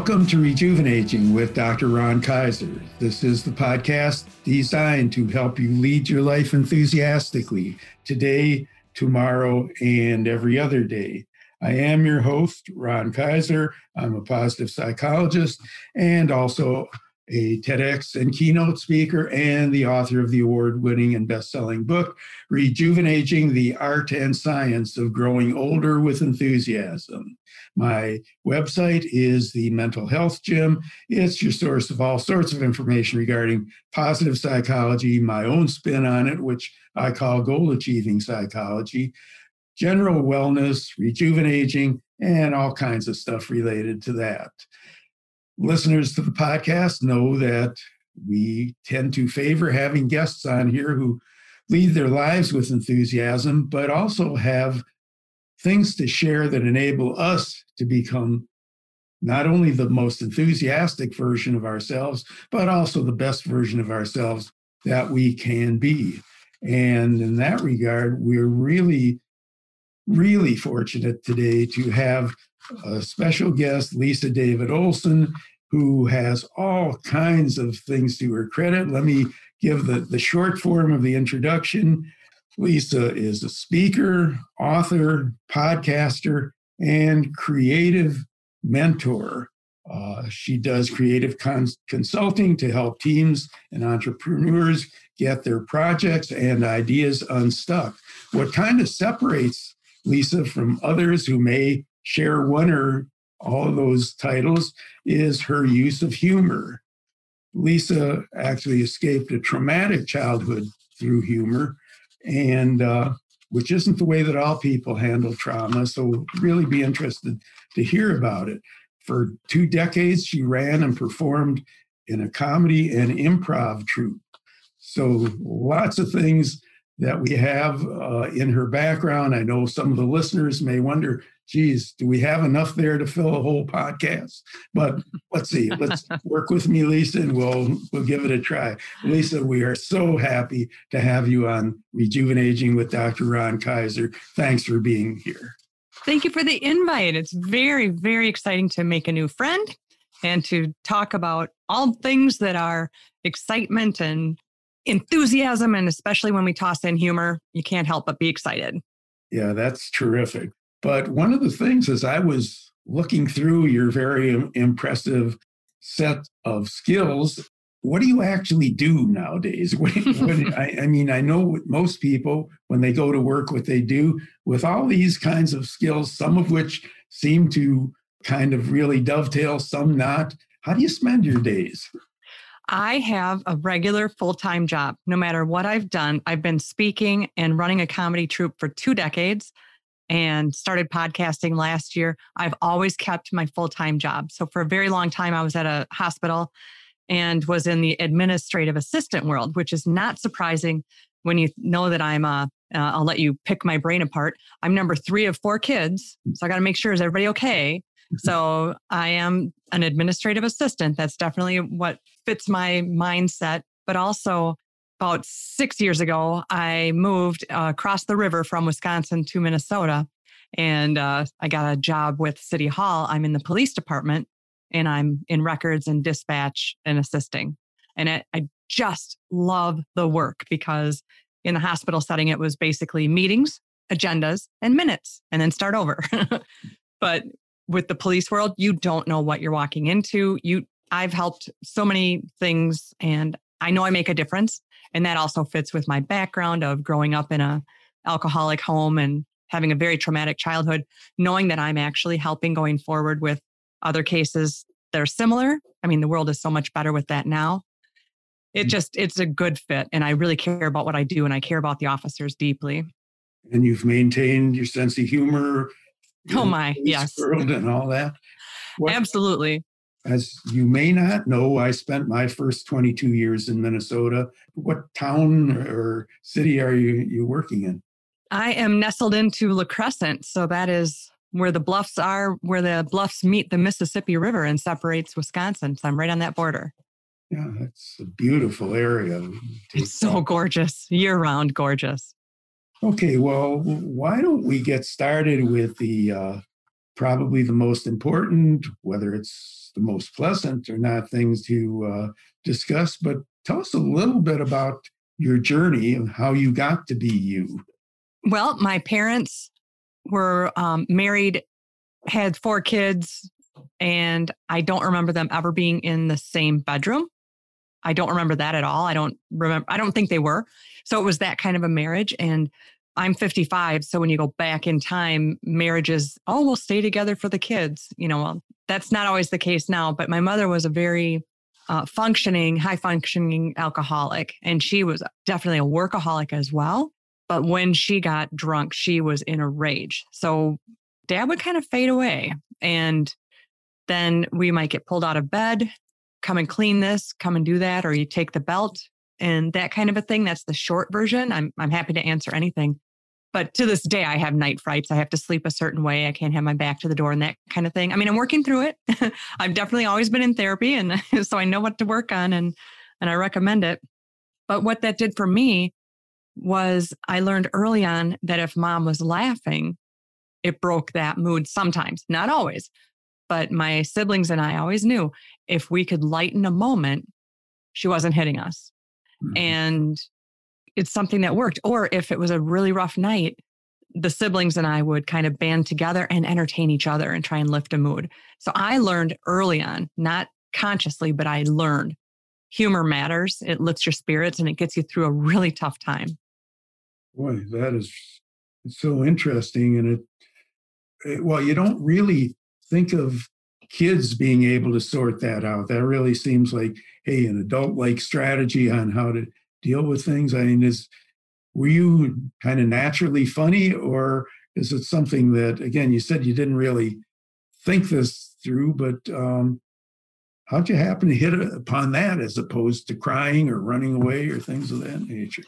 Welcome to Rejuvenating with Dr. Ron Kaiser. This is the podcast designed to help you lead your life enthusiastically today, tomorrow, and every other day. I am your host, Ron Kaiser. I'm a positive psychologist and also a TEDx and keynote speaker, and the author of the award winning and best selling book, Rejuvenating the Art and Science of Growing Older with Enthusiasm. My website is the Mental Health Gym. It's your source of all sorts of information regarding positive psychology, my own spin on it, which I call goal achieving psychology, general wellness, rejuvenating, and all kinds of stuff related to that listeners to the podcast know that we tend to favor having guests on here who lead their lives with enthusiasm, but also have things to share that enable us to become not only the most enthusiastic version of ourselves, but also the best version of ourselves that we can be. And in that regard, we're really, really fortunate today to have a special guest, Lisa David Olson, who has all kinds of things to her credit. Let me give the, the short form of the introduction. Lisa is a speaker, author, podcaster, and creative mentor. Uh, she does creative cons- consulting to help teams and entrepreneurs get their projects and ideas unstuck. What kind of separates Lisa from others who may share one or all those titles is her use of humor. Lisa actually escaped a traumatic childhood through humor, and uh, which isn't the way that all people handle trauma. So, really be interested to hear about it. For two decades, she ran and performed in a comedy and improv troupe. So, lots of things that we have uh, in her background. I know some of the listeners may wonder geez, do we have enough there to fill a whole podcast? But let's see. Let's work with me, Lisa, and we'll we'll give it a try. Lisa, we are so happy to have you on Rejuvenating with Dr. Ron Kaiser. Thanks for being here. Thank you for the invite. It's very, very exciting to make a new friend and to talk about all things that are excitement and enthusiasm. And especially when we toss in humor, you can't help but be excited. Yeah, that's terrific. But one of the things as I was looking through your very impressive set of skills, what do you actually do nowadays? What, what, I, I, mean, I know most people, when they go to work, what they do with all these kinds of skills, some of which seem to kind of really dovetail, some not. How do you spend your days? I have a regular full time job. No matter what I've done, I've been speaking and running a comedy troupe for two decades and started podcasting last year, I've always kept my full time job. So for a very long time, I was at a hospital and was in the administrative assistant world, which is not surprising when you know that I'm a. Uh, I'll let you pick my brain apart. I'm number three of four kids. So I got to make sure is everybody okay? So I am an administrative assistant. That's definitely what fits my mindset. But also, about six years ago, I moved uh, across the river from Wisconsin to Minnesota. And uh, I got a job with City Hall. I'm in the police department and I'm in records and dispatch and assisting. And it, I just love the work because in the hospital setting, it was basically meetings, agendas, and minutes, and then start over. but with the police world, you don't know what you're walking into. You, I've helped so many things, and I know I make a difference. And that also fits with my background of growing up in a alcoholic home and having a very traumatic childhood, knowing that I'm actually helping going forward with other cases that are similar. I mean, the world is so much better with that now. It mm. just, it's a good fit. And I really care about what I do and I care about the officers deeply. And you've maintained your sense of humor. Oh my, yes. World and all that. What, Absolutely. As you may not know, I spent my first 22 years in Minnesota. What town or city are you, you working in? I am nestled into La Crescent. So that is where the bluffs are, where the bluffs meet the Mississippi River and separates Wisconsin. So I'm right on that border. Yeah, that's a beautiful area. It's so gorgeous, year round gorgeous. Okay, well, why don't we get started with the uh, probably the most important, whether it's the most pleasant or not, things to uh, discuss. But tell us a little bit about your journey and how you got to be you. Well, my parents were um, married, had four kids, and I don't remember them ever being in the same bedroom. I don't remember that at all. I don't remember, I don't think they were. So it was that kind of a marriage. And I'm 55. So when you go back in time, marriages, oh, we'll stay together for the kids. You know, well, that's not always the case now. But my mother was a very uh, functioning, high functioning alcoholic, and she was definitely a workaholic as well. But when she got drunk, she was in a rage. So dad would kind of fade away. And then we might get pulled out of bed, come and clean this, come and do that, or you take the belt and that kind of a thing. That's the short version. I'm I'm happy to answer anything. But to this day, I have night frights. I have to sleep a certain way. I can't have my back to the door and that kind of thing. I mean, I'm working through it. I've definitely always been in therapy, and so I know what to work on, and and I recommend it. But what that did for me was I learned early on that if mom was laughing, it broke that mood sometimes, not always. But my siblings and I always knew if we could lighten a moment, she wasn't hitting us. Mm-hmm. And it's something that worked. Or if it was a really rough night, the siblings and I would kind of band together and entertain each other and try and lift a mood. So I learned early on, not consciously, but I learned humor matters. It lifts your spirits and it gets you through a really tough time. Boy, that is so interesting. And it, it, well, you don't really think of kids being able to sort that out. That really seems like, hey, an adult like strategy on how to deal with things. I mean, is were you kind of naturally funny, or is it something that, again, you said you didn't really think this through, but um, how'd you happen to hit upon that as opposed to crying or running away or things of that nature?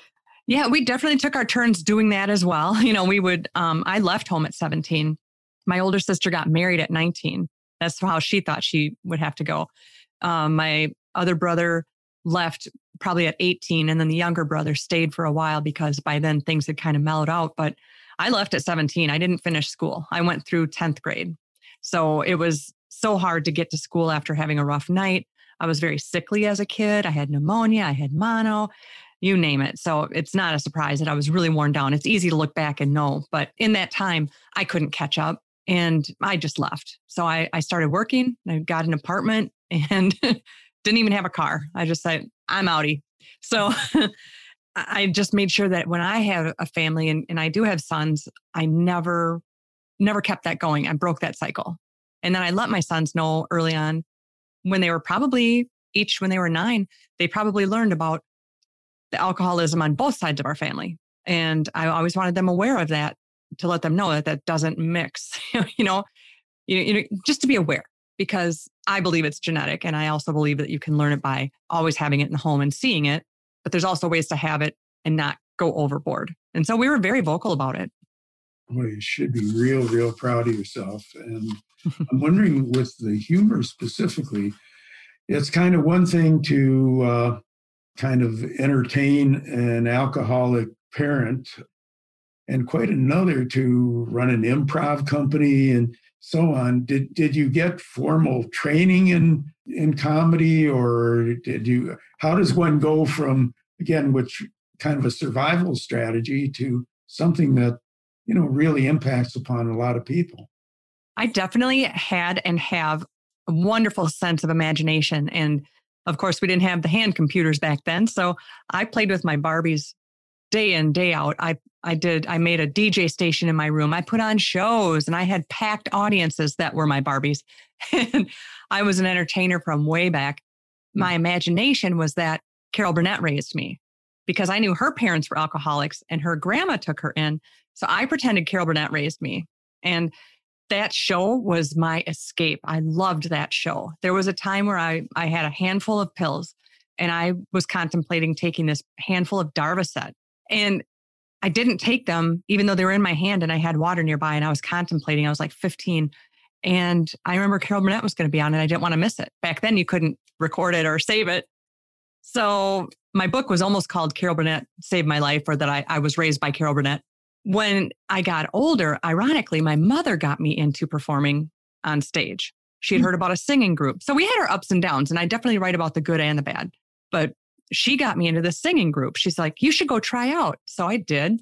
Yeah, we definitely took our turns doing that as well. You know, we would, um, I left home at 17. My older sister got married at 19. That's how she thought she would have to go. Um, my other brother left probably at 18, and then the younger brother stayed for a while because by then things had kind of mellowed out. But I left at 17. I didn't finish school. I went through 10th grade. So it was so hard to get to school after having a rough night. I was very sickly as a kid. I had pneumonia, I had mono, you name it. So it's not a surprise that I was really worn down. It's easy to look back and know, but in that time, I couldn't catch up and I just left. So I, I started working, I got an apartment and didn't even have a car. I just said, I'm outie. So I just made sure that when I have a family and, and I do have sons, I never, never kept that going. I broke that cycle. And then I let my sons know early on when they were probably each when they were nine, they probably learned about the alcoholism on both sides of our family. And I always wanted them aware of that to let them know that that doesn't mix, you know, you, you know, just to be aware because I believe it's genetic. And I also believe that you can learn it by always having it in the home and seeing it. But there's also ways to have it and not go overboard. And so we were very vocal about it. Well, you should be real, real proud of yourself. And I'm wondering with the humor specifically, it's kind of one thing to uh, kind of entertain an alcoholic parent and quite another to run an improv company and so on. Did did you get formal training in in comedy, or did you? How does one go from again, which kind of a survival strategy to something that you know really impacts upon a lot of people? I definitely had and have a wonderful sense of imagination and of course we didn't have the hand computers back then so i played with my barbies day in day out i i did i made a dj station in my room. I put on shows and i had packed audiences that were my barbies. And i was an entertainer from way back. My mm. imagination was that carol burnett raised me because i knew her parents were alcoholics and her grandma took her in. So i pretended carol burnett raised me. And that show was my escape. I loved that show. There was a time where i i had a handful of pills and i was contemplating taking this handful of darvocet and I didn't take them, even though they were in my hand and I had water nearby and I was contemplating. I was like 15. And I remember Carol Burnett was going to be on it. I didn't want to miss it. Back then, you couldn't record it or save it. So my book was almost called Carol Burnett Saved My Life or that I, I was raised by Carol Burnett. when I got older, ironically, my mother got me into performing on stage. She had Hmm. heard about a singing group. So we had our ups and downs, and I definitely write about the good and the bad. But she got me into the singing group. She's like, you should go try out. So I did.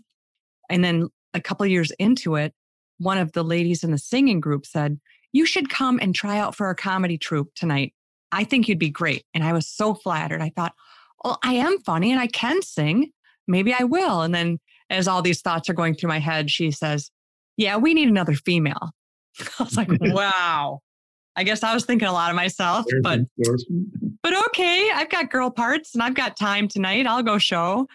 And then a couple years into it, one of the ladies in the singing group said, You should come and try out for our comedy troupe tonight. I think you'd be great. And I was so flattered. I thought, Well, I am funny and I can sing. Maybe I will. And then as all these thoughts are going through my head, she says, Yeah, we need another female. I was like, Wow. I guess I was thinking a lot of myself, There's but. But okay, I've got girl parts and I've got time tonight. I'll go show.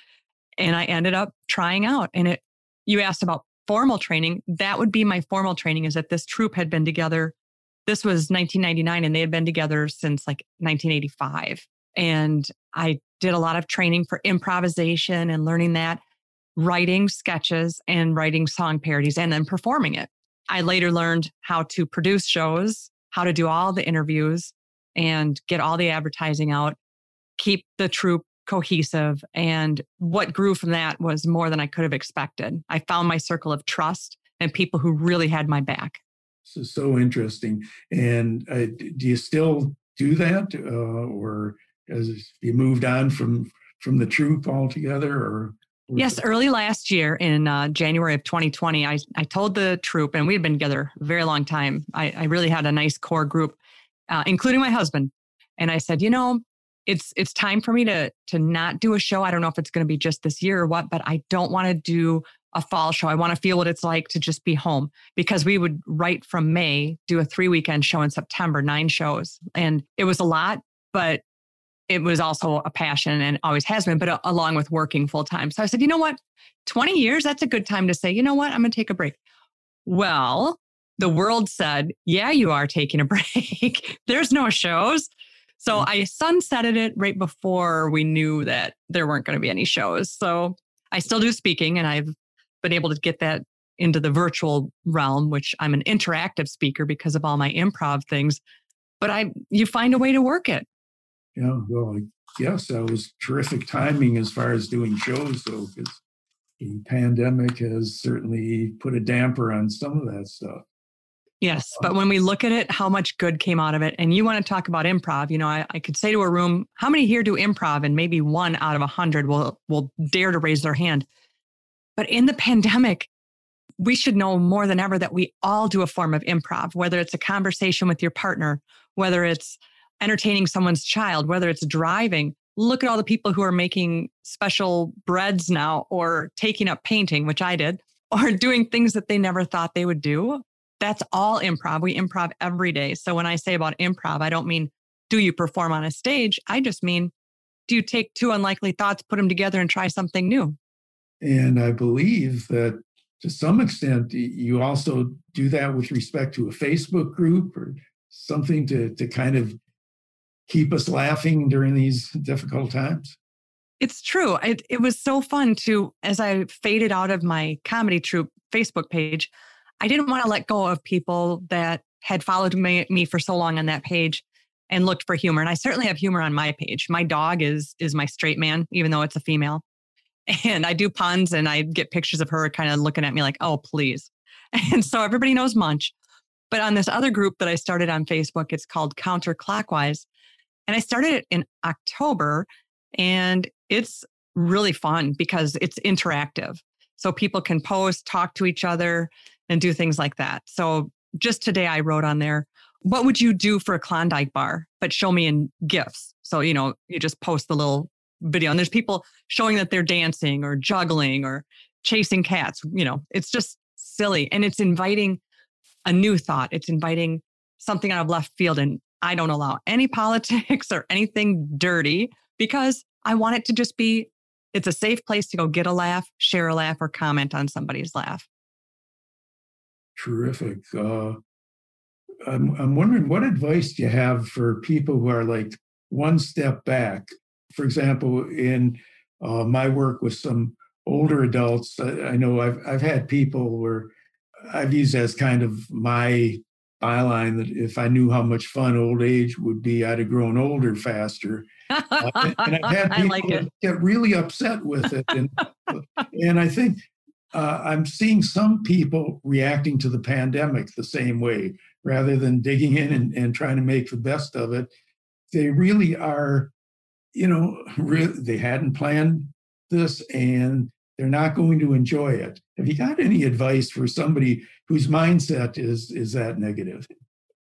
And I ended up trying out. And it, you asked about formal training. That would be my formal training is that this troupe had been together. This was 1999 and they had been together since like 1985. And I did a lot of training for improvisation and learning that, writing sketches and writing song parodies and then performing it. I later learned how to produce shows, how to do all the interviews, and get all the advertising out, keep the troupe cohesive. And what grew from that was more than I could have expected. I found my circle of trust and people who really had my back. So, so interesting. And uh, do you still do that, uh, or has you moved on from from the troupe altogether? Or or- Yes, early last year in uh, January of 2020, I, I told the troupe, and we had been together a very long time. I, I really had a nice core group, uh, including my husband. And I said, you know, it's it's time for me to to not do a show. I don't know if it's going to be just this year or what, but I don't want to do a fall show. I want to feel what it's like to just be home because we would right from May do a three weekend show in September, nine shows, and it was a lot, but it was also a passion and always has been, but uh, along with working full time. So I said, you know what? 20 years, that's a good time to say, you know what? I'm going to take a break. Well, the world said, yeah, you are taking a break. There's no shows. So mm-hmm. I sunsetted it right before we knew that there weren't going to be any shows. So I still do speaking and I've been able to get that into the virtual realm, which I'm an interactive speaker because of all my improv things. But I you find a way to work it. Yeah, well, I guess that was terrific timing as far as doing shows, though, because the pandemic has certainly put a damper on some of that stuff. Yes. But when we look at it, how much good came out of it, and you want to talk about improv, you know, I, I could say to a room, how many here do improv? And maybe one out of a hundred will will dare to raise their hand. But in the pandemic, we should know more than ever that we all do a form of improv, whether it's a conversation with your partner, whether it's entertaining someone's child, whether it's driving. Look at all the people who are making special breads now or taking up painting, which I did, or doing things that they never thought they would do. That's all improv. We improv every day. So when I say about improv, I don't mean do you perform on a stage? I just mean do you take two unlikely thoughts, put them together, and try something new? And I believe that to some extent, you also do that with respect to a Facebook group or something to, to kind of keep us laughing during these difficult times. It's true. It, it was so fun to, as I faded out of my comedy troupe Facebook page, I didn't want to let go of people that had followed me, me for so long on that page and looked for humor. And I certainly have humor on my page. My dog is is my straight man, even though it's a female. And I do puns and I get pictures of her kind of looking at me like, oh, please. And so everybody knows Munch. But on this other group that I started on Facebook, it's called Counterclockwise. And I started it in October and it's really fun because it's interactive. So people can post, talk to each other, and do things like that. So just today I wrote on there, what would you do for a Klondike bar? But show me in GIFs. So, you know, you just post the little video and there's people showing that they're dancing or juggling or chasing cats. You know, it's just silly and it's inviting a new thought. It's inviting something out of left field. And I don't allow any politics or anything dirty because I want it to just be it's a safe place to go get a laugh, share a laugh, or comment on somebody's laugh. Terrific. Uh, I'm, I'm wondering what advice do you have for people who are like one step back? For example, in uh, my work with some older adults, I, I know I've, I've had people where I've used as kind of my byline that if I knew how much fun old age would be, I'd have grown older faster. Uh, and, I've had I people like it. get really upset with it. And, and I think uh, I'm seeing some people reacting to the pandemic the same way, rather than digging in and, and trying to make the best of it. They really are, you know, re- they hadn't planned this and they're not going to enjoy it. Have you got any advice for somebody whose mindset is is that negative?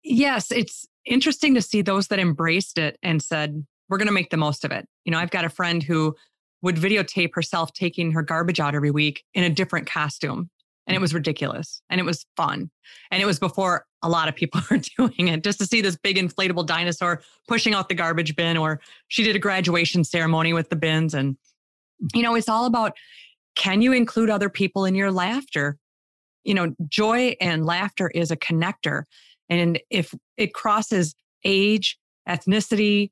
Yes, it's interesting to see those that embraced it and said, we're going to make the most of it. You know, I've got a friend who would videotape herself taking her garbage out every week in a different costume. And it mm. was ridiculous and it was fun. And it was before a lot of people were doing it just to see this big inflatable dinosaur pushing out the garbage bin, or she did a graduation ceremony with the bins. And, you know, it's all about can you include other people in your laughter? You know, joy and laughter is a connector. And if it crosses age, ethnicity,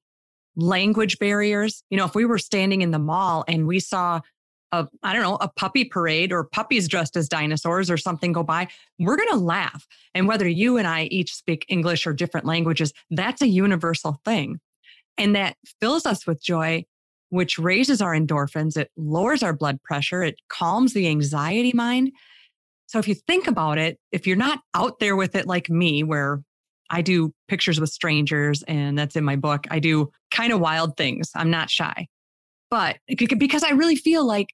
language barriers, you know, if we were standing in the mall and we saw a, I don't know, a puppy parade or puppies dressed as dinosaurs or something go by, we're going to laugh. And whether you and I each speak English or different languages, that's a universal thing. And that fills us with joy, which raises our endorphins. It lowers our blood pressure. It calms the anxiety mind. So if you think about it, if you're not out there with it like me, where I do pictures with strangers and that's in my book, I do kind of wild things. I'm not shy. But because I really feel like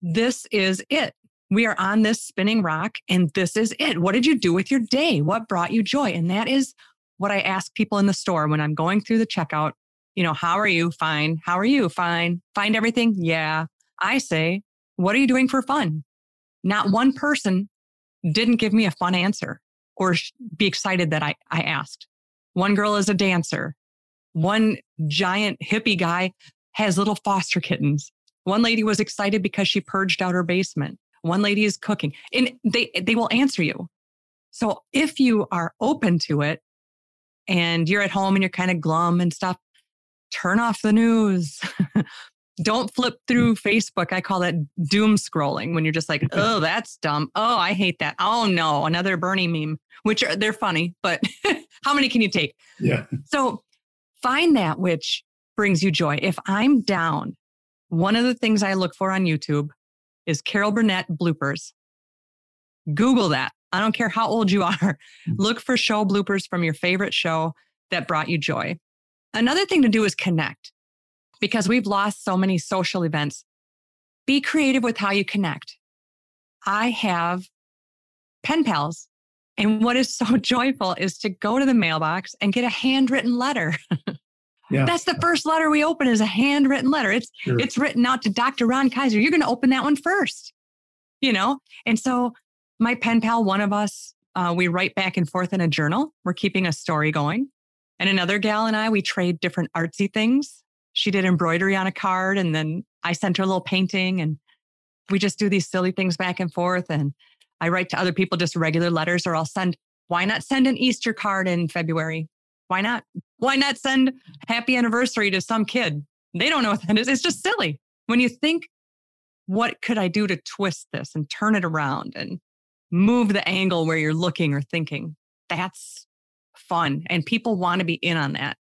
this is it. We are on this spinning rock and this is it. What did you do with your day? What brought you joy? And that is what I ask people in the store when I'm going through the checkout. You know, how are you? Fine. How are you? Fine. Find everything? Yeah. I say, what are you doing for fun? Not one person didn't give me a fun answer or be excited that I, I asked. One girl is a dancer. One giant hippie guy has little foster kittens. One lady was excited because she purged out her basement. One lady is cooking and they, they will answer you. So if you are open to it and you're at home and you're kind of glum and stuff, turn off the news. don't flip through Facebook. I call that doom scrolling when you're just like, oh, that's dumb. Oh, I hate that. Oh no, another Bernie meme, which are they're funny, but how many can you take? Yeah. So find that which brings you joy. If I'm down, one of the things I look for on YouTube is Carol Burnett bloopers. Google that. I don't care how old you are. Hmm. Look for show bloopers from your favorite show that brought you joy. Another thing to do is connect because we've lost so many social events. Be creative with how you connect. I have pen pals. And what is so joyful is to go to the mailbox and get a handwritten letter. yeah. That's the first letter we open is a handwritten letter. It's sure. it's written out to Dr. Ron Kaiser. You're going to open that one first. You know? And so my pen pal, one of us, uh, we write back and forth in a journal. We're keeping a story going. And another gal and I, we trade different artsy things she did embroidery on a card and then I sent her a little painting and we just do these silly things back and forth. And I write to other people just regular letters or I'll send, why not send an Easter card in February? Why not? Why not send happy anniversary to some kid? They don't know what that is. It's just silly. When you think, what could I do to twist this and turn it around and move the angle where you're looking or thinking? That's fun. And people want to be in on that.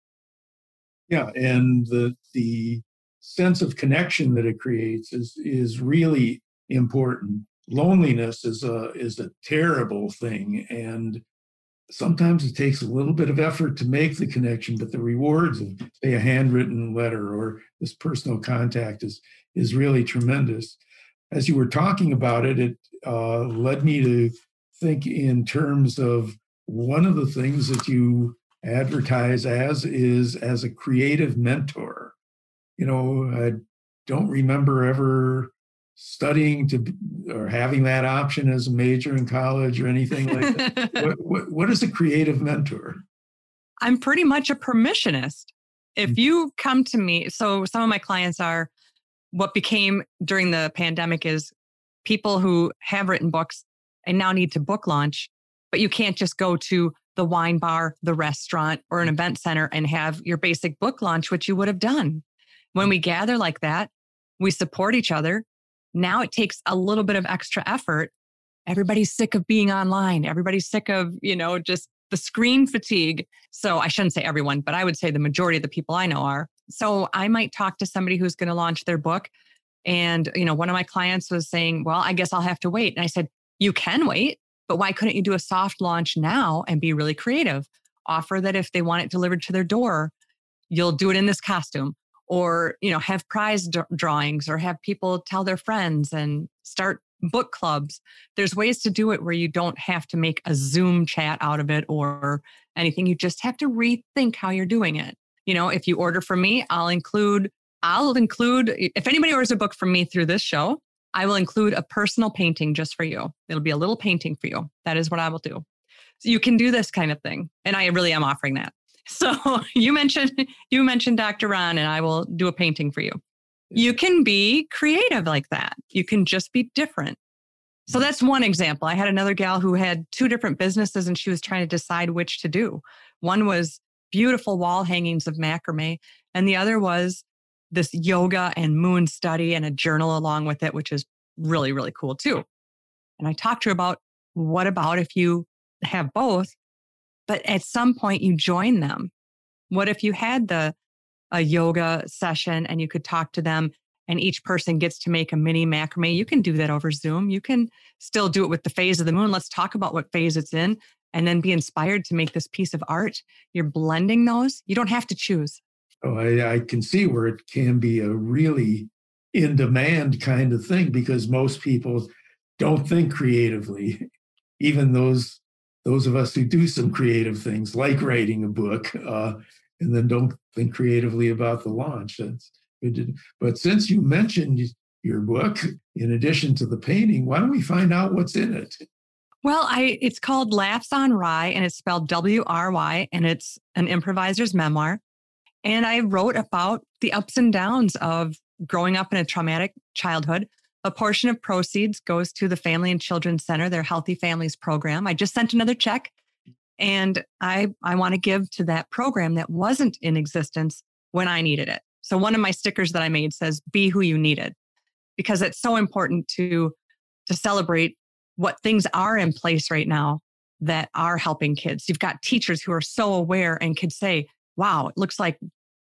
Yeah, and the the sense of connection that it creates is is really important. Loneliness is a is a terrible thing, and sometimes it takes a little bit of effort to make the connection, but the rewards of say a handwritten letter or this personal contact is is really tremendous. As you were talking about it, it uh, led me to think in terms of one of the things that you advertise as is as a creative mentor. You know, I don't remember ever studying to or having that option as a major in college or anything like that. what, what, what is a creative mentor? I'm pretty much a permissionist. If mm. you come to me, so some of my clients are what became during the pandemic is people who have written books and now need to book launch, but you can't just go to the wine bar, the restaurant, or an mm. event center and have your basic book launch, which you would have done. When we mm. gather like that, we support each other. Now it takes a little bit of extra effort. Everybody's sick of being online. Everybody's sick of, you know, just the screen fatigue. So I shouldn't say everyone, but I would say the majority of the people I know are. So I might talk to somebody who's going to launch their book And, you know, one of my clients was saying, well, I guess I'll have to wait. And I said, you can wait, but why couldn't you do a soft launch now and be really creative? Offer that if they want it delivered to their door, you'll do it in this costume or, you know, have prize d- drawings or have people tell their friends and start book clubs. There's ways to do it where you don't have to make a Zoom chat out of it or anything. You just have to rethink how you're doing it. You know, if you order from me, I'll include I'll include, if anybody orders a book from me through this show, I will include a personal painting just for you. It'll be a little painting for you. That is what I will do. So you can do this kind of thing. And I really am offering that. So you mentioned you mentioned Dr. Ron and I will do a painting for you. You can be creative like that. You can just be different. So that's one example. I had another gal who had two different businesses and she was trying to decide which to do. One was beautiful wall hangings of macrame and the other was this yoga and moon study and a journal along with it, which is really, really cool too. And I talked to her about what about if you have both, but at some point you join them? What if you had the a yoga session and you could talk to them and each person gets to make a mini macrame? You can do that over Zoom. You can still do it with the phase of the moon. Let's talk about what phase it's in and then be inspired to make this piece of art. You're blending those. You don't have to choose. Oh, I, I can see where it can be a really in demand kind of thing because most people don't think creatively. Even those those of us who do some creative things, like writing a book, uh, and then don't think creatively about the launch. But since you mentioned your book, in addition to the painting, why don't we find out what's in it? Well, I it's called Laughs on Rye and it's spelled W R Y, and it's an improviser's memoir. And I wrote about the ups and downs of growing up in a traumatic childhood. A portion of proceeds goes to the Family and Children's Center, their Healthy Families program. I just sent another check and I, I want to give to that program that wasn't in existence when I needed it. So one of my stickers that I made says, be who you needed, because it's so important to, to celebrate what things are in place right now that are helping kids. You've got teachers who are so aware and could say, wow, it looks like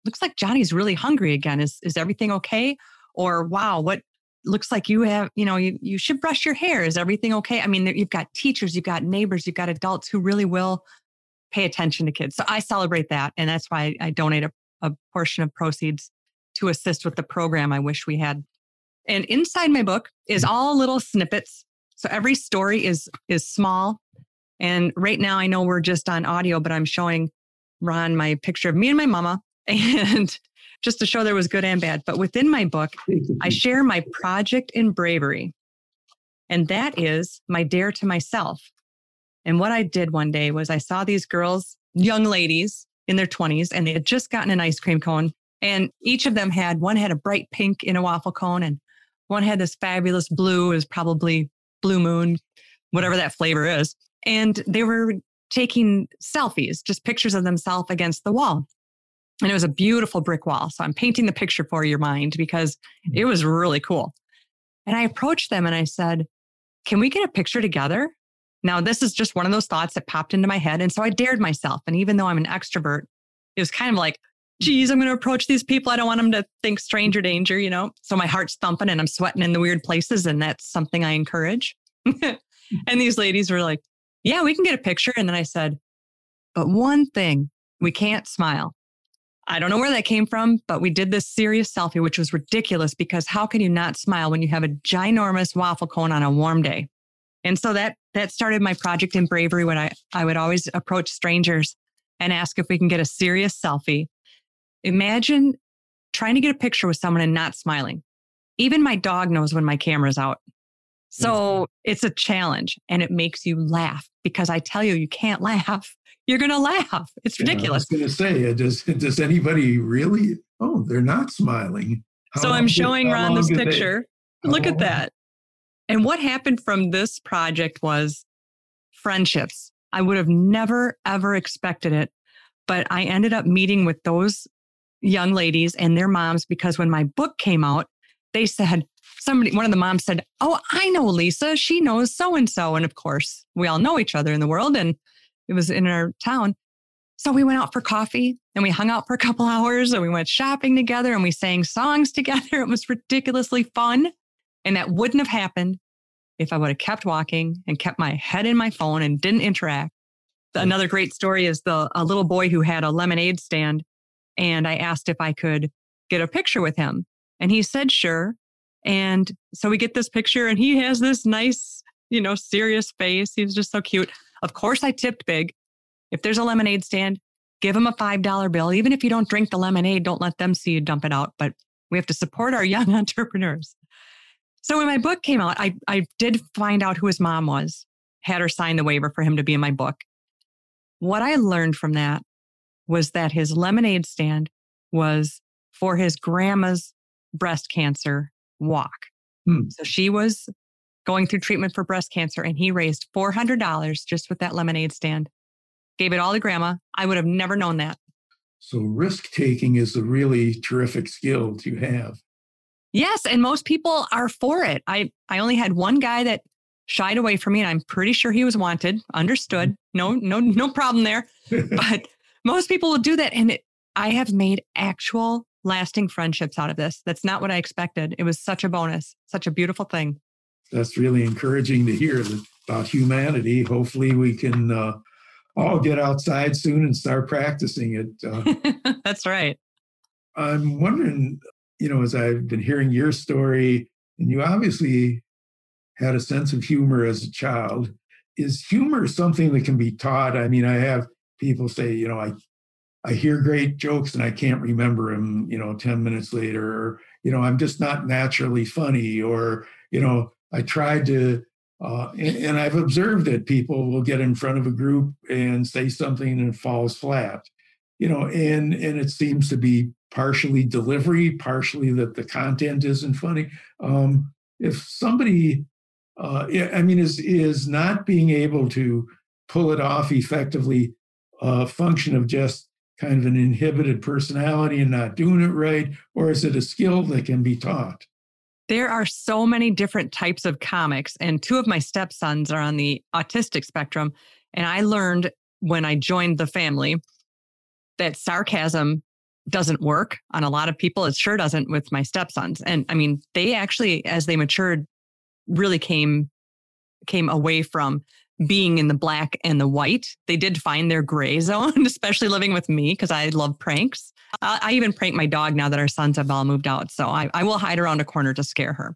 looks like Johnny's really hungry again. Is is everything okay? Or wow, what looks like you have, you know, you, you should brush your hair. Is everything okay? I mean, you've got teachers, you've got neighbors, you've got adults who really will pay attention to kids. So I celebrate that. And that's why I donate a, a portion of proceeds to assist with the program I wish we had. And inside my book is mm-hmm. all little snippets. So every story is is small. And right now I know we're just on audio, but I'm showing Ron my picture of me and my mama and just to show there was good and bad. But within my book, I share my project in bravery. And that is my dare to myself. And what I did one day was I saw these girls, young ladies in their 20s, and they had just gotten an ice cream cone. And each of them had one had a bright pink in a waffle cone, and one had this fabulous blue, is probably blue moon, whatever that flavor is. And they were taking selfies, just pictures of themselves against the wall. And it was a beautiful brick wall. So I'm painting the picture for your mind because mm. it was really cool. And I approached them and I said, Can we get a picture together? Now, this is just one of those thoughts that popped into my head. And so I dared myself. And even though I'm an extrovert, it was kind of like, geez, I'm going to approach these people. I don't want them to think stranger danger, you know? So my heart's thumping and I'm sweating in the weird places. And that's something I encourage. and these ladies were like, yeah, we can get a picture. And then I said, but one thing, we can't smile. I don't know where that came from, but we did this serious selfie, which was ridiculous because how can you not smile when you have a ginormous waffle cone on a warm day? And so that that started my project in bravery when I, I would always approach strangers and ask if we can get a serious selfie. Imagine trying to get a picture with someone and not smiling. Even my dog knows when my camera's out. So mm-hmm. it's a challenge and it makes you laugh because I tell you, you can't laugh you're going to laugh. It's ridiculous. Yeah, I was going to say, does does anybody really? Oh, they're not smiling. How so I'm showing did, Ron this picture. Look at that. And what happened from this project was friendships. I would have never ever expected it, but I ended up meeting with those young ladies and their moms because when my book came out, they said somebody one of the moms said, "Oh, I know Lisa. She knows so and so." And of course, we all know each other in the world and it was in our town. So we went out for coffee and we hung out for a couple hours and we went shopping together and we sang songs together. It was ridiculously fun. And that wouldn't have happened if I would have kept walking and kept my head in my phone and didn't interact. Mm. Another great story is the a little boy who had a lemonade stand and I asked if I could get a picture with him and he said sure. And so we get this picture and he has this nice, you know, serious face. He's just so cute. Of course I tipped big. If there's a lemonade stand, give them a $5 bill. Even if you don't drink the lemonade, don't let them see you dump it out. But we have to support our young entrepreneurs. So when my book came out, I, I did find out who his mom was, had her sign the waiver for him to be in my book. What I learned from that was that his lemonade stand was for his grandma's breast cancer walk. Hmm. So she was going through treatment for breast cancer and he raised $400 just with that lemonade stand. Gave it all to grandma. I would have never known that. So risk taking is a really terrific skill to have. Yes, and most people are for it. I I only had one guy that shied away from me and I'm pretty sure he was wanted. Understood. Mm-hmm. No no no problem there. but most people will do that and it, I have made actual lasting friendships out of this. That's not what I expected. It was such a bonus, such a beautiful thing. That's really encouraging to hear about humanity. Hopefully we can uh, all get outside soon and start practicing it. Uh, That's right. I'm wondering you know, as I've been hearing your story, and you obviously had a sense of humor as a child. Is humor something that can be taught? I mean, I have people say, you know, I I hear great jokes and I can't remember them, you know, 10 minutes later, or, you know, I'm just not naturally funny, or, you know, I tried to, uh, and, and, I've observed that people will get in front of a group and say something and it falls flat, you know, and and it seems to be partially delivery, partially that the content isn't funny. Um, if somebody, uh, I mean, is is not being able to pull it off effectively, a function of just kind of an inhibited personality and not doing it right, or is it a skill that can be taught? There are so many different types of comics, and two of my stepsons are on the autistic spectrum. And I learned when I joined the family that sarcasm doesn't work on a lot of people. It sure doesn't with my stepsons. And I mean, they actually, as they matured, really came came away from being in the black and the white. They did find their gray zone, especially living with me because I love pranks. I, I, even prank my dog now that our sons have all moved out. So I, I will hide around a corner to scare her.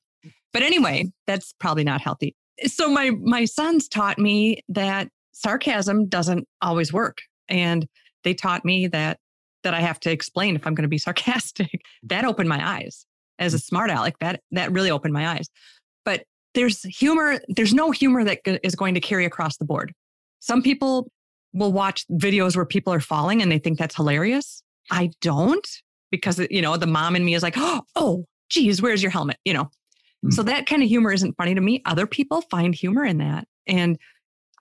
But anyway, that's probably not healthy. So my my sons taught me that sarcasm doesn't always work. And they taught me that that I have to explain if I'm going to be sarcastic. that opened my eyes as a smart aleck. That that really opened my eyes. But there's humor. There's no humor that is going to carry across the board. Some people will watch videos where people are falling and they think that's hilarious. I don't because you know the mom in me is like, oh, oh, geez, where's your helmet? You know. Mm-hmm. So that kind of humor isn't funny to me. Other people find humor in that. And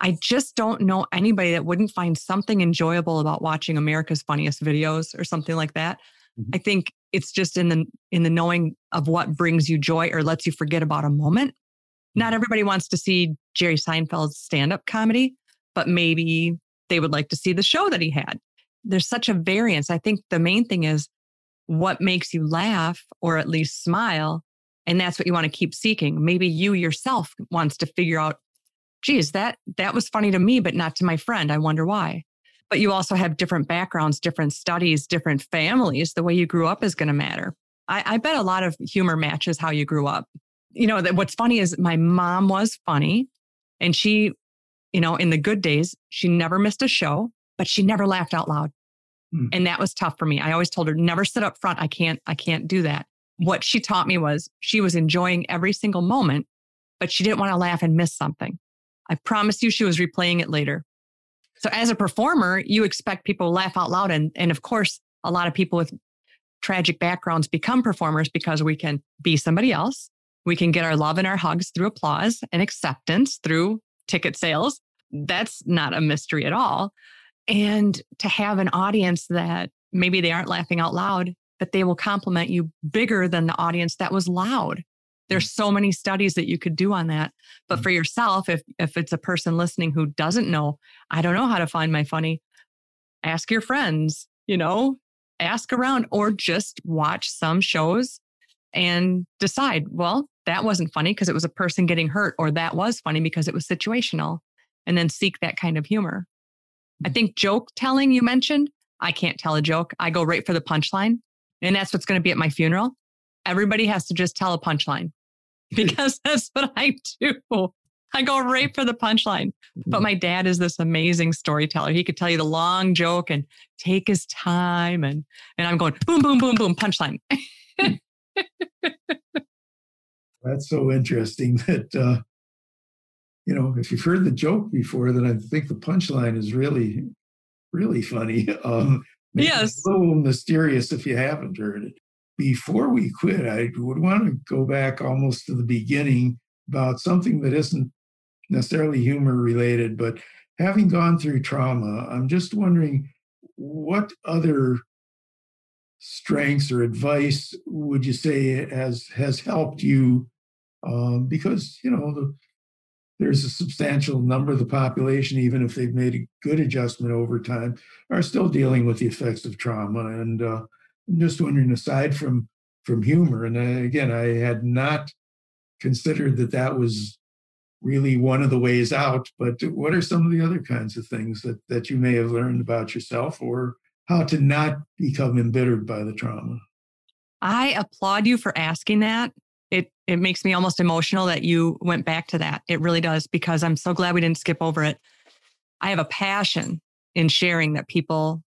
I just don't know anybody that wouldn't find something enjoyable about watching America's funniest videos or something like that. Mm-hmm. I think it's just in the in the knowing of what brings you joy or lets you forget about a moment. Not everybody wants to see Jerry Seinfeld's stand-up comedy, but maybe they would like to see the show that he had. There's such a variance. I think the main thing is what makes you laugh or at least smile and that's what you want to keep seeking. Maybe you yourself wants to figure out geez, that that was funny to me, but not to my friend. I wonder why. But you also have different backgrounds, different studies, different families. The way you grew up is going to matter. I, I bet a lot of humor matches how you grew up. You know, that what's funny is my mom was funny and she, you know, in the good days, she never missed a show, but she never laughed out loud. Hmm. And that was tough for me. I always told her, never sit up front. I can't, I can't do that. What she taught me was she was enjoying every single moment, but she didn't want to laugh and miss something. I promise you she was replaying it later. So as a performer, you expect people to laugh out loud. And, and of course, a lot of people with tragic backgrounds become performers because we can be somebody else. We can get our love and our hugs through applause and acceptance through ticket sales. That's not a mystery at all. And to have an audience that maybe they aren't laughing out loud, but they will compliment you bigger than the audience that was loud. There's so many studies that you could do on that. But for yourself, if if it's a person listening who doesn't know, I don't know how to find my funny. ask your friends, you know, ask around or just watch some shows and decide, well, that wasn't funny because it was a person getting hurt, or that was funny because it was situational, and then seek that kind of humor. I mm. think joke telling you mentioned, I can't tell a joke. I go right for the punchline. And that's what's going to be at my funeral. Everybody has to just tell a punchline because that's what I do. I go right for the punchline. But mm-hmm. my dad is this amazing storyteller. He could tell you the long joke and take his time. And, and I'm going boom, boom, boom, boom, punchline. That's so interesting that, uh, you know, if you've heard the joke before, then I think the punchline is really, really funny. Um, yes. a little mysterious if you haven't heard it. Before we quit, I would want to go back almost to the beginning about something that isn't necessarily humor related, but having gone through trauma, I'm just wondering what other strengths or advice would you say has has helped you? Um, because you know the, there's a substantial number of the population, even if they've made a good adjustment over time, are still dealing with the effects of trauma. And uh, I'm just wondering, aside from from humor, and I, again, I had not considered that that was really one of the ways out. But what are some of the other kinds of things that, that you may have learned about yourself or how to not become embittered by the trauma? I applaud you for asking that. It it makes me almost emotional that you went back to that. It really does because I'm so glad we didn't skip over it. I have a passion in sharing that people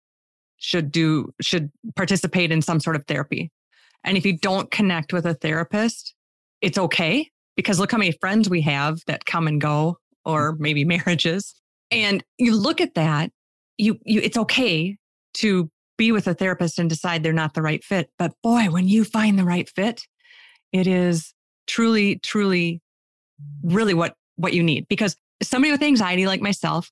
should do should participate in some sort of therapy. And if you don't connect with a therapist, it's okay because look how many friends we have that come and go or maybe marriages and you look at that you you it's okay to be with a therapist and decide they're not the right fit but boy when you find the right fit it is truly truly really what what you need because somebody with anxiety like myself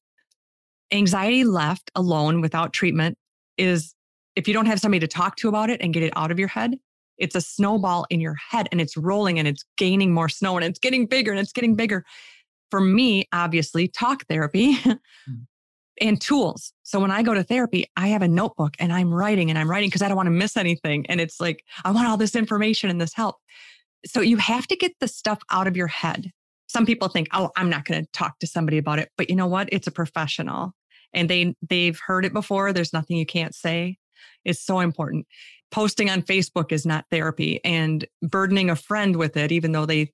anxiety left alone without treatment is if you don't have somebody to talk to about it and get it out of your head it's a snowball in your head and it's rolling and it's gaining more snow and it's getting bigger and it's getting bigger. For me, obviously, talk therapy mm. And tools. So when I go to therapy, I have a notebook and I'm writing and I'm writing because I don't want to miss anything. And it's like, I want all this information and this help. So you have to get the stuff out of your head. Some people think, oh, I'm not going to talk to somebody about it. But you know what? It's a professional and they they've heard it before. There's nothing you can't say. It's so important posting on Facebook is not therapy and burdening a friend with it, even though they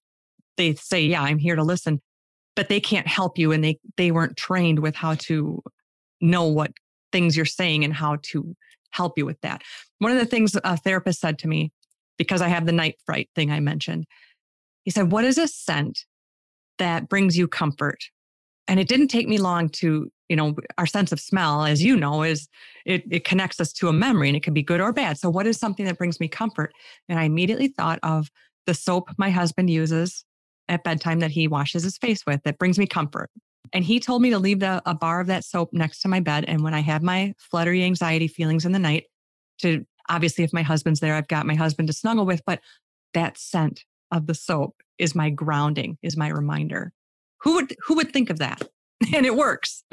they say, yeah, I'm here to listen, but they can't help you and they they weren't trained with how to know what things you're saying and how to help you with that. One of the things a therapist said to me, because I have the night fright thing I mentioned, he said, What is a scent that brings you comfort? And it didn't take me long to you know our sense of smell as you know is it, it connects us to a memory and it can be good or bad so what is something that brings me comfort and i immediately thought of the soap my husband uses at bedtime that he washes his face with that brings me comfort and he told me to leave the, a bar of that soap next to my bed and when i have my fluttery anxiety feelings in the night to obviously if my husband's there i've got my husband to snuggle with but that scent of the soap is my grounding is my reminder who would who would think of that and it works.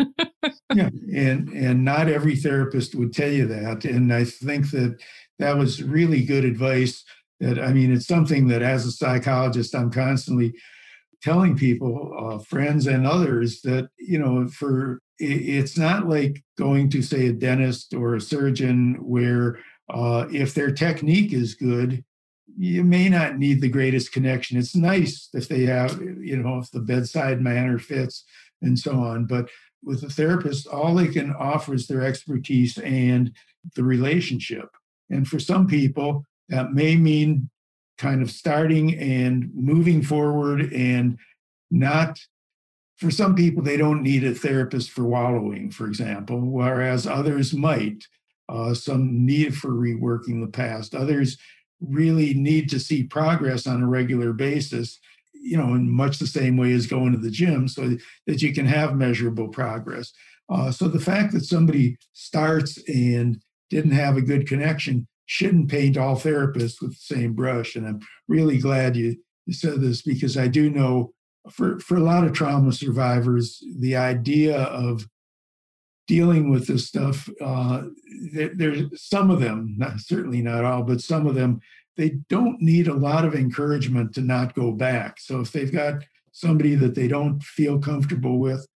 yeah, and and not every therapist would tell you that, and I think that that was really good advice. That I mean, it's something that as a psychologist, I'm constantly telling people, uh, friends and others, that you know, for it's not like going to say a dentist or a surgeon where uh, if their technique is good, you may not need the greatest connection. It's nice if they have, you know, if the bedside manner fits and so on. But with a therapist, all they can offer is their expertise and the relationship. And for some people, that may mean kind of starting and moving forward and not for some people they don't need a therapist for wallowing for example whereas others might uh, some need for reworking the past others really need to see progress on a regular basis you know, in much the same way as going to the gym so that you can have measurable progress. Uh, so the fact that somebody starts and didn't have a good connection shouldn't paint all therapists with the same brush. And I'm really glad you, said this because I do know for, for a lot of trauma survivors, the idea of dealing with this stuff, uh, there, there's some of them, not, certainly not all, but some of them, they don't need a lot of encouragement to not go back. So if they've got somebody that they don't feel comfortable with,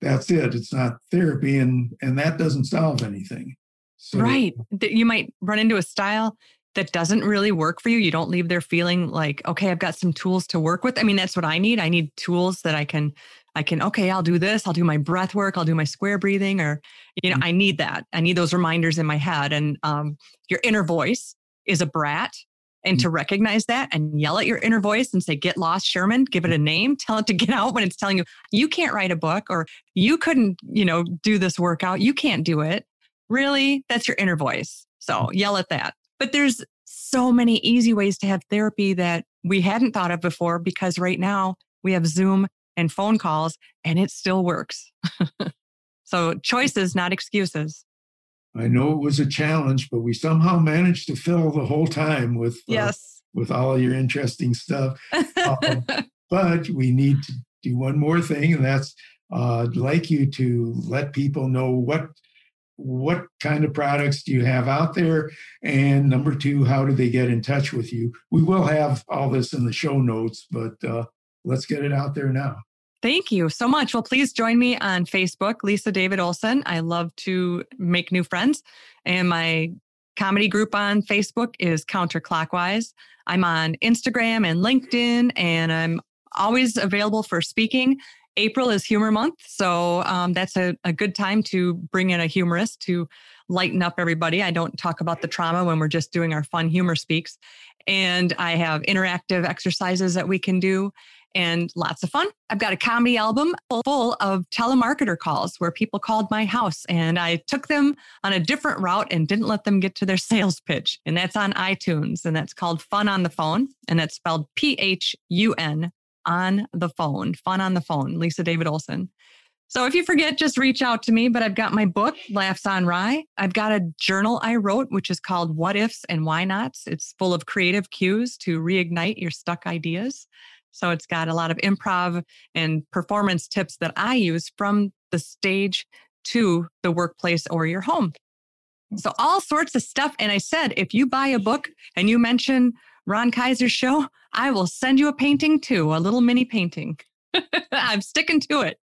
that's it. It's not therapy, and and that doesn't solve anything. So, right. You might run into a style that doesn't really work for you. You don't leave there feeling like, okay, I've got some tools to work with. I mean, that's what I need. I need tools that I can, I can, okay, I'll do this. I'll do my breath work. I'll do my square breathing, or, you know, mm-hmm. I need that. I need those reminders in my head. And um, your inner voice is a brat and to recognize that and yell at your inner voice and say, get lost, Sherman, give it a name, tell it to get out when it's telling you, you can't write a book or you couldn't, you know, do this workout. You can't do it. Really? That's your inner voice. So yell at that. But there's so many easy ways to have therapy that we hadn't thought of before because right now we have Zoom and phone calls and it still works. so choices, not excuses. I know it was a challenge, but we somehow managed to fill the whole time with uh, yes with all your interesting stuff. um, but we need to do one more thing, and that's uh, I'd like you to let people know what what kind of products do you have out there, and number two, how do they get in touch with you? We will have all this in the show notes, but uh, let's get it out there now. Thank you so much. Well, please join me on Facebook, Lisa David Olson. I love to make new friends. And my comedy group on Facebook is Counterclockwise. I'm on Instagram and LinkedIn, and I'm always available for speaking. April is humor month. So um, that's a, a good time to bring in a humorist to lighten up everybody. I don't talk about the trauma when we're just doing our fun humor speaks. And I have interactive exercises that we can do and lots of fun. I've got a comedy album full of telemarketer calls where people called my house and I took them on a different route and didn't let them get to their sales pitch. And that's on iTunes and that's called Fun on the Phone. And that's spelled P H U N on the phone. Fun on the phone, Lisa David Olson. So if you forget, just reach out to me. But I've got my book, Laughs on Rye. I've got a journal I wrote, which is called What Ifs and Why Nots. It's full of creative cues to reignite your stuck ideas. So it's got a lot of improv and performance tips that I use from the stage to the workplace or your home. So all sorts of stuff. And I said, if you buy a book and you mention Ron Kaiser's show, I will send you a painting too, a little mini painting. I'm sticking to it.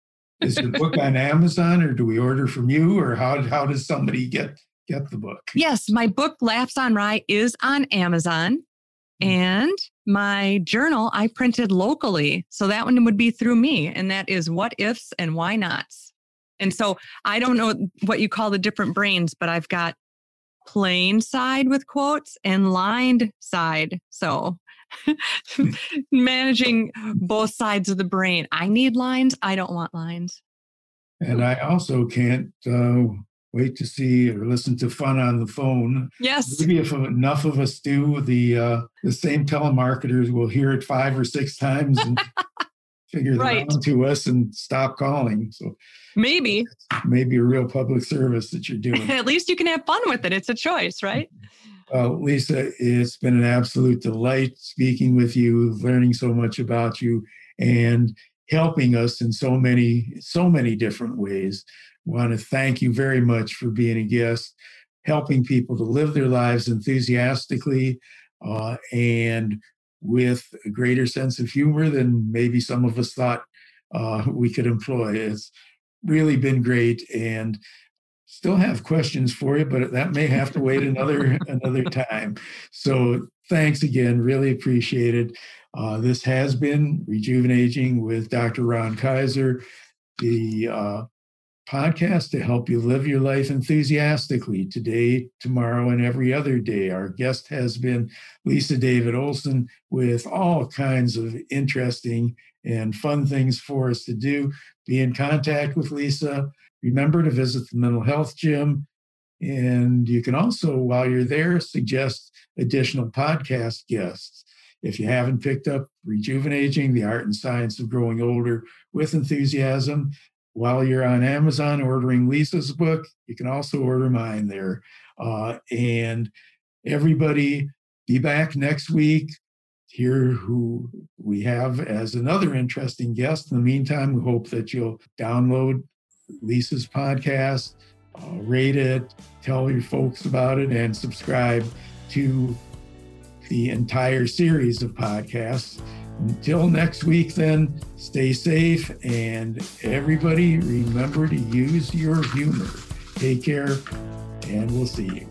Is the book on Amazon or do we order from you or how, how does somebody get get the book? Yes, my book Laughs on Rye is on Amazon. Mm. And my journal I printed locally. So that one would be through me. And that is what ifs and why nots. And so I don't know what you call the different brains, but I've got plain side with quotes and lined side. So managing both sides of the brain. I need lines. I don't want lines. And I also can't uh, wait to see or listen to fun on the phone. Yes. Maybe if enough of us do, the uh, the same telemarketers will hear it five or six times and figure right. that out to us and stop calling. So maybe maybe a real public service that you're doing. At least you can have fun with it. It's a choice, right? Uh, Lisa, it's been an absolute delight speaking with you, learning so much about you, and helping us in so many so many different ways I want to thank you very much for being a guest, helping people to live their lives enthusiastically uh, and with a greater sense of humor than maybe some of us thought uh, we could employ. It's really been great and still have questions for you but that may have to wait another another time so thanks again really appreciate it uh, this has been rejuvenating with dr ron kaiser the uh, podcast to help you live your life enthusiastically today, tomorrow, and every other day. Our guest has been Lisa David Olson with all kinds of interesting and fun things for us to do. Be in contact with Lisa. Remember to visit the mental health gym. And you can also, while you're there, suggest additional podcast guests. If you haven't picked up Rejuvenating the Art and Science of Growing Older with Enthusiasm, while you're on Amazon ordering Lisa's book, you can also order mine there. Uh, and everybody, be back next week. Hear who we have as another interesting guest. In the meantime, we hope that you'll download Lisa's podcast, uh, rate it, tell your folks about it, and subscribe to the entire series of podcasts. Until next week, then, stay safe and everybody remember to use your humor. Take care, and we'll see you.